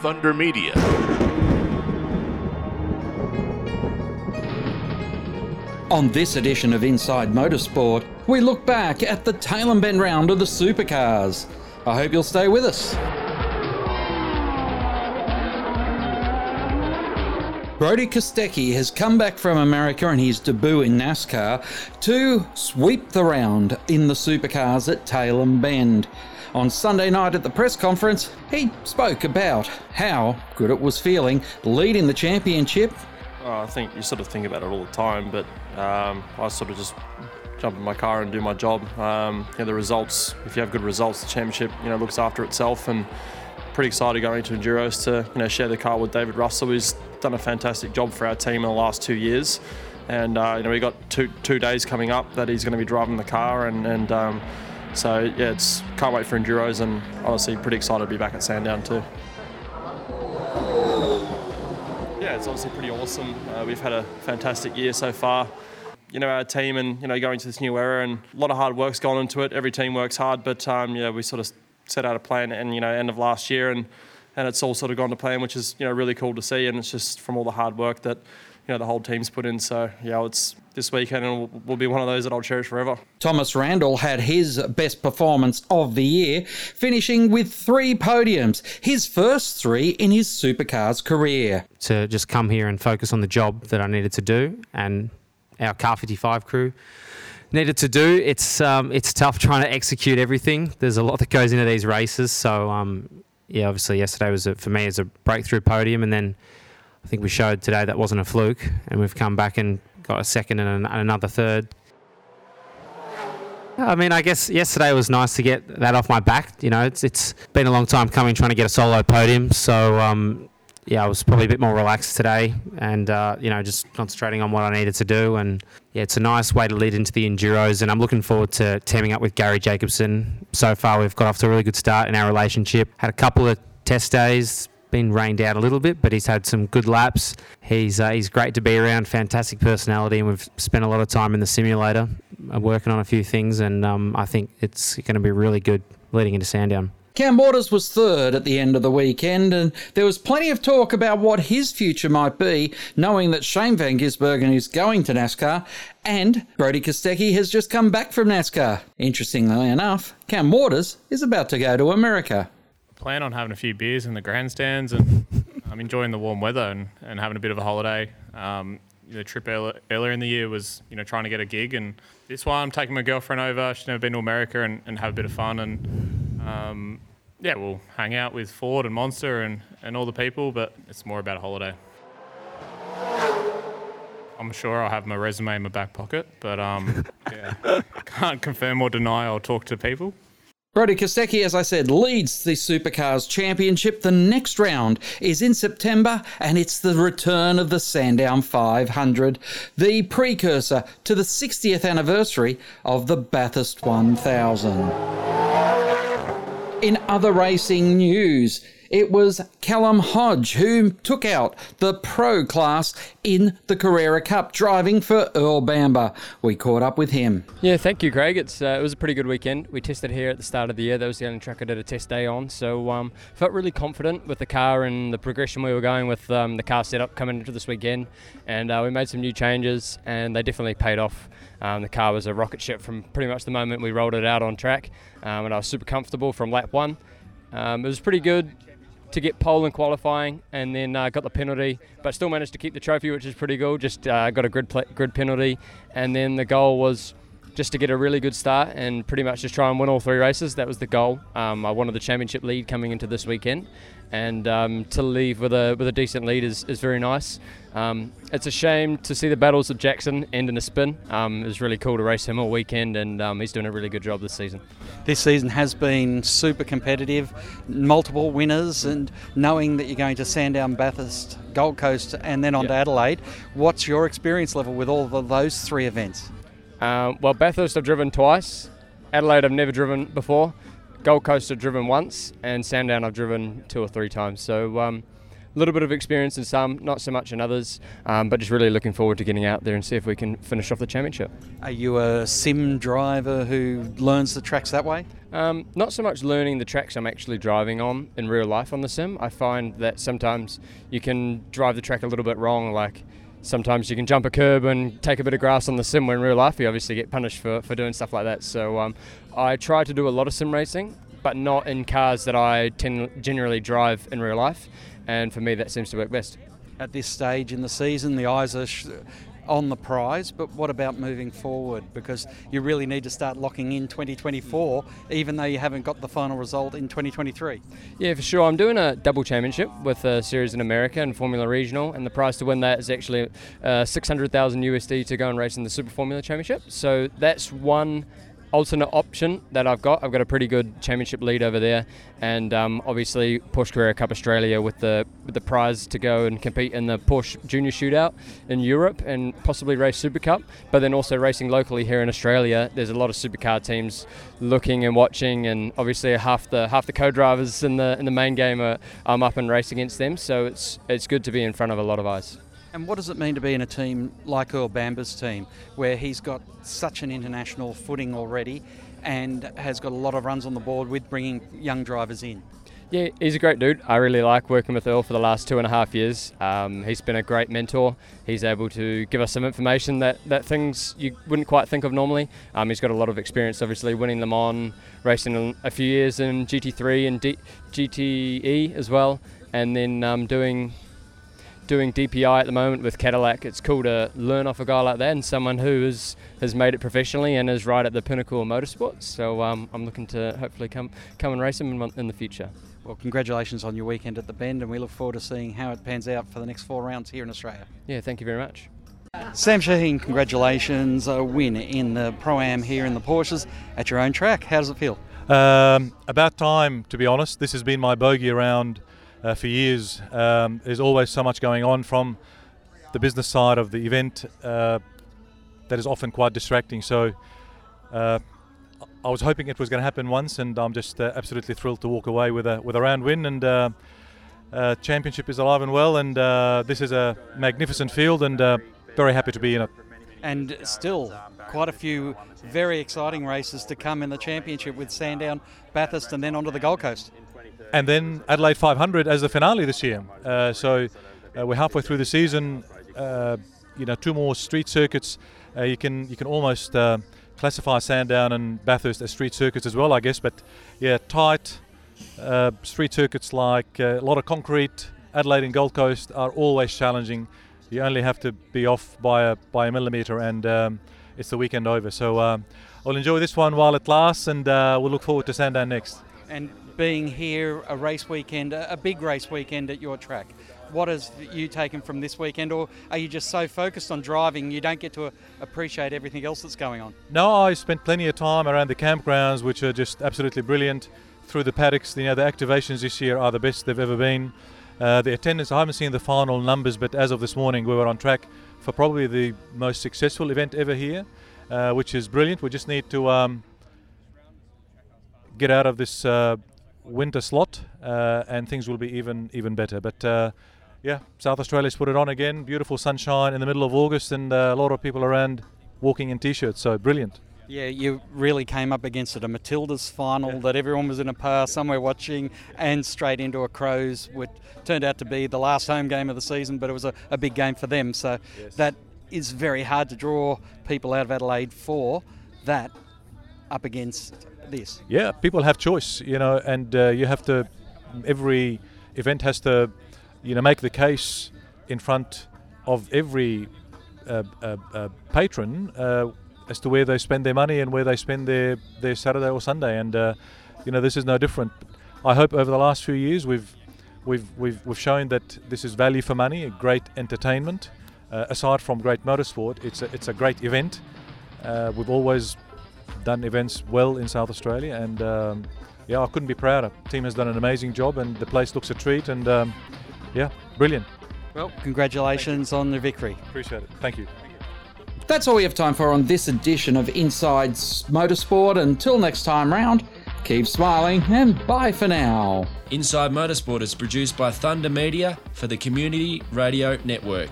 Thunder Media. On this edition of Inside Motorsport, we look back at the Tailem Bend round of the supercars. I hope you'll stay with us. Brodie Kostecki has come back from America in his debut in NASCAR to sweep the round in the supercars at Tailem Bend. On Sunday night at the press conference, he spoke about how good it was feeling leading the championship. I think you sort of think about it all the time, but um, I sort of just jump in my car and do my job. Um, you know, the results, if you have good results, the championship, you know, looks after itself and pretty excited going to Enduros to, you know, share the car with David Russell, who's done a fantastic job for our team in the last two years. And, uh, you know, we got two, two days coming up that he's going to be driving the car and, and um, so, yeah, it's can't wait for Enduros and honestly pretty excited to be back at Sandown too. Yeah, it's obviously pretty awesome. Uh, we've had a fantastic year so far. You know, our team and, you know, going to this new era and a lot of hard work's gone into it. Every team works hard, but, um, you know, we sort of set out a plan and, you know, end of last year and, and it's all sort of gone to plan, which is, you know, really cool to see. And it's just from all the hard work that, you know, the whole team's put in. So, yeah, it's this weekend and will, will be one of those that I'll cherish forever. Thomas Randle had his best performance of the year, finishing with three podiums, his first three in his supercars career. To just come here and focus on the job that I needed to do and our Car 55 crew needed to do. It's um, it's tough trying to execute everything. There's a lot that goes into these races. So um, yeah, obviously yesterday was a, for me as a breakthrough podium, and then I think we showed today that wasn't a fluke, and we've come back and got a second and, an, and another third. I mean, I guess yesterday was nice to get that off my back. You know, it's it's been a long time coming trying to get a solo podium. So um, yeah, I was probably a bit more relaxed today, and uh, you know, just concentrating on what I needed to do. And yeah, it's a nice way to lead into the enduros, and I'm looking forward to teaming up with Garry Jacobson. So far, we've got off to a really good start in our relationship. Had a couple of test days, been rained out a little bit, but he's had some good laps. He's uh, he's great to be around, fantastic personality, and we've spent a lot of time in the simulator uh, working on a few things, and um, I think it's going to be really good leading into Sandown. Cam Waters was third at the end of the weekend, and there was plenty of talk about what his future might be, knowing that Shane Van Gisbergen is going to NASCAR, and Brodie Kostecki has just come back from NASCAR. Interestingly enough, Cam Waters is about to go to America. Plan on having a few beers in the grandstands, and I'm enjoying the warm weather and, and having a bit of a holiday. Um, the trip earlier in the year was, you know, trying to get a gig, and this one I'm taking my girlfriend over. She's never been to America, and, and have a bit of fun and um, yeah, we'll hang out with Ford and Monster and, and all the people, but it's more about a holiday. I'm sure I'll have my resume in my back pocket, but um, yeah, can't confirm or deny or talk to people. Brodie Kostecki, as I said, leads the Supercars Championship. The next round is in September, and it's the return of the Sandown 500, the precursor to the 60th anniversary of the Bathurst 1000. In other racing news, it was Callum Hedge who took out the pro class in the Carrera Cup, driving for Earl Bamber. We caught up with him. Yeah, thank you, Craig. It's uh, it was a pretty good weekend. We tested here at the start of the year. That was the only track I did a test day on, so um, felt really confident with the car and the progression we were going with um, the car setup coming into this weekend. And uh, we made some new changes, and they definitely paid off. Um, the car was a rocket ship from pretty much the moment we rolled it out on track, um, and I was super comfortable from lap one. Um, it was pretty good to get pole in qualifying, and then uh, got the penalty, but still managed to keep the trophy, which is pretty good. Just uh, got a grid pl- grid penalty, and then the goal was just to get a really good start and pretty much just try and win all three races. That was the goal. Um, I wanted the championship lead coming into this weekend, and um, to leave with a with a decent lead is, is very nice. Um, it's a shame to see the battles of Jackson end in a spin. Um, it was really cool to race him all weekend, and um, he's doing a really good job this season. This season has been super competitive, multiple winners, and knowing that you're going to Sandown, Bathurst, Gold Coast, and then on yep. to Adelaide, what's your experience level with all of those three events? Uh, well, Bathurst I've driven twice, Adelaide I've never driven before. Gold Coast I've driven once, and Sandown I've driven two or three times. So um, a little bit of experience in some, not so much in others, um, but just really looking forward to getting out there and see if we can finish off the championship. Are you a sim driver who learns the tracks that way? Um, not so much learning the tracks I'm actually driving on in real life on the sim. I find that sometimes you can drive the track a little bit wrong, like sometimes you can jump a curb and take a bit of grass on the sim when in real life you obviously get punished for, for doing stuff like that. So um, I try to do a lot of sim racing, but not in cars that I tend generally drive in real life. And for me, that seems to work best. At this stage in the season, the eyes are sh- on the prize, but what about moving forward? Because you really need to start locking in 2024, even though you haven't got the final result in 2023. Yeah, for sure. I'm doing a double championship with a series in America and Formula Regional, and the prize to win that is actually uh, 600,000 USD to go and race in the Super Formula Championship. So that's one alternate option that I've got. I've got a pretty good championship lead over there, and um, obviously Porsche Carrera Cup Australia with the with the prize to go and compete in the Porsche Junior Shootout in Europe and possibly race Super Cup. But then also racing locally here in Australia, there's a lot of supercar teams looking and watching, and obviously half the half the co-drivers in the in the main game are I'm up and race against them. So it's it's good to be in front of a lot of eyes. And what does it mean to be in a team like Earl Bamber's team, where he's got such an international footing already and has got a lot of runs on the board with bringing young drivers in? Yeah, he's a great dude. I really like working with Earl for the last two and a half years. Um, he's been a great mentor. He's able to give us some information that, that things you wouldn't quite think of normally. Um, he's got a lot of experience, obviously, winning Le Mans, racing a few years in GT3 and D- GTE as well, and then um, doing doing DPI at the moment with Cadillac. It's cool to learn off a guy like that and someone who is, has made it professionally and is right at the pinnacle of motorsports. So um, I'm looking to hopefully come come and race him in, in the future. Well, congratulations on your weekend at the Bend, and we look forward to seeing how it pans out for the next four rounds here in Australia. Yeah, thank you very much. Sam Shahin, congratulations, a win in the Pro Am here in the Porsches at your own track. How does it feel? Um, about time, to be honest. This has been my bogey around uh, for years. Um, there's always so much going on from the business side of the event uh, that is often quite distracting. So uh, I was hoping it was going to happen once, and I'm just uh, absolutely thrilled to walk away with a with a round win. And uh, uh, championship is alive and well, and this is a magnificent field, and very happy to be in it. And still, quite a few very exciting races to come in the championship with Sandown, Bathurst, and then onto the Gold Coast and then Adelaide 500 as the finale this year. Uh, so uh, we're halfway through the season. Uh, you know, two more street circuits. Uh, you can you can almost uh, classify Sandown and Bathurst as street circuits as well, I guess. But yeah, tight uh, street circuits like a lot of concrete. Adelaide and Gold Coast are always challenging. You only have to be off by a by a millimeter, and um, it's the weekend over. So I'll enjoy this one while it lasts, and we'll look forward to Sandown next. And being here a race weekend, a big race weekend at your track. What has you taken from this weekend, or are you just so focused on driving you don't get to appreciate everything else that's going on? No, I spent plenty of time around the campgrounds, which are just absolutely brilliant. Through the paddocks, you know, the activations this year are the best they've ever been. Uh, the attendance, I haven't seen the final numbers, but as of this morning, we were on track for probably the most successful event ever here, uh, which is brilliant. We just need to um, get out of this uh, winter slot, uh, and things will be even even better. But uh, yeah, South Australia's put it on again. Beautiful sunshine in the middle of August, and uh, a lot of people around walking in t-shirts. So brilliant. Yeah, you really came up against it. A Matilda's final yeah. that everyone was in a par somewhere watching, and straight into a Crows, which turned out to be the last home game of the season, but it was a, a big game for them. So yes. that is very hard to draw people out of Adelaide for that up against this? Yeah, people have choice, you know, and uh, you have to. Every event has to, you know, make the case in front of every uh, uh, uh patron uh, as to where they spend their money and where they spend their their Saturday or Sunday, and uh, you know, this is no different. I hope over the last few years we've we've we've, we've shown that this is value for money, a great entertainment. aside from great motorsport, it's a, it's a great event. we've always done events well in South Australia, and um, yeah, I couldn't be prouder. The team has done an amazing job, and the place looks a treat, and um, yeah, brilliant. Well, congratulations on the victory. Appreciate it. Thank you. That's all we have time for on this edition of Inside Motorsport. Until next time round, Keep smiling and bye for now. Inside Motorsport is produced by Thunder Media for the Community Radio Network.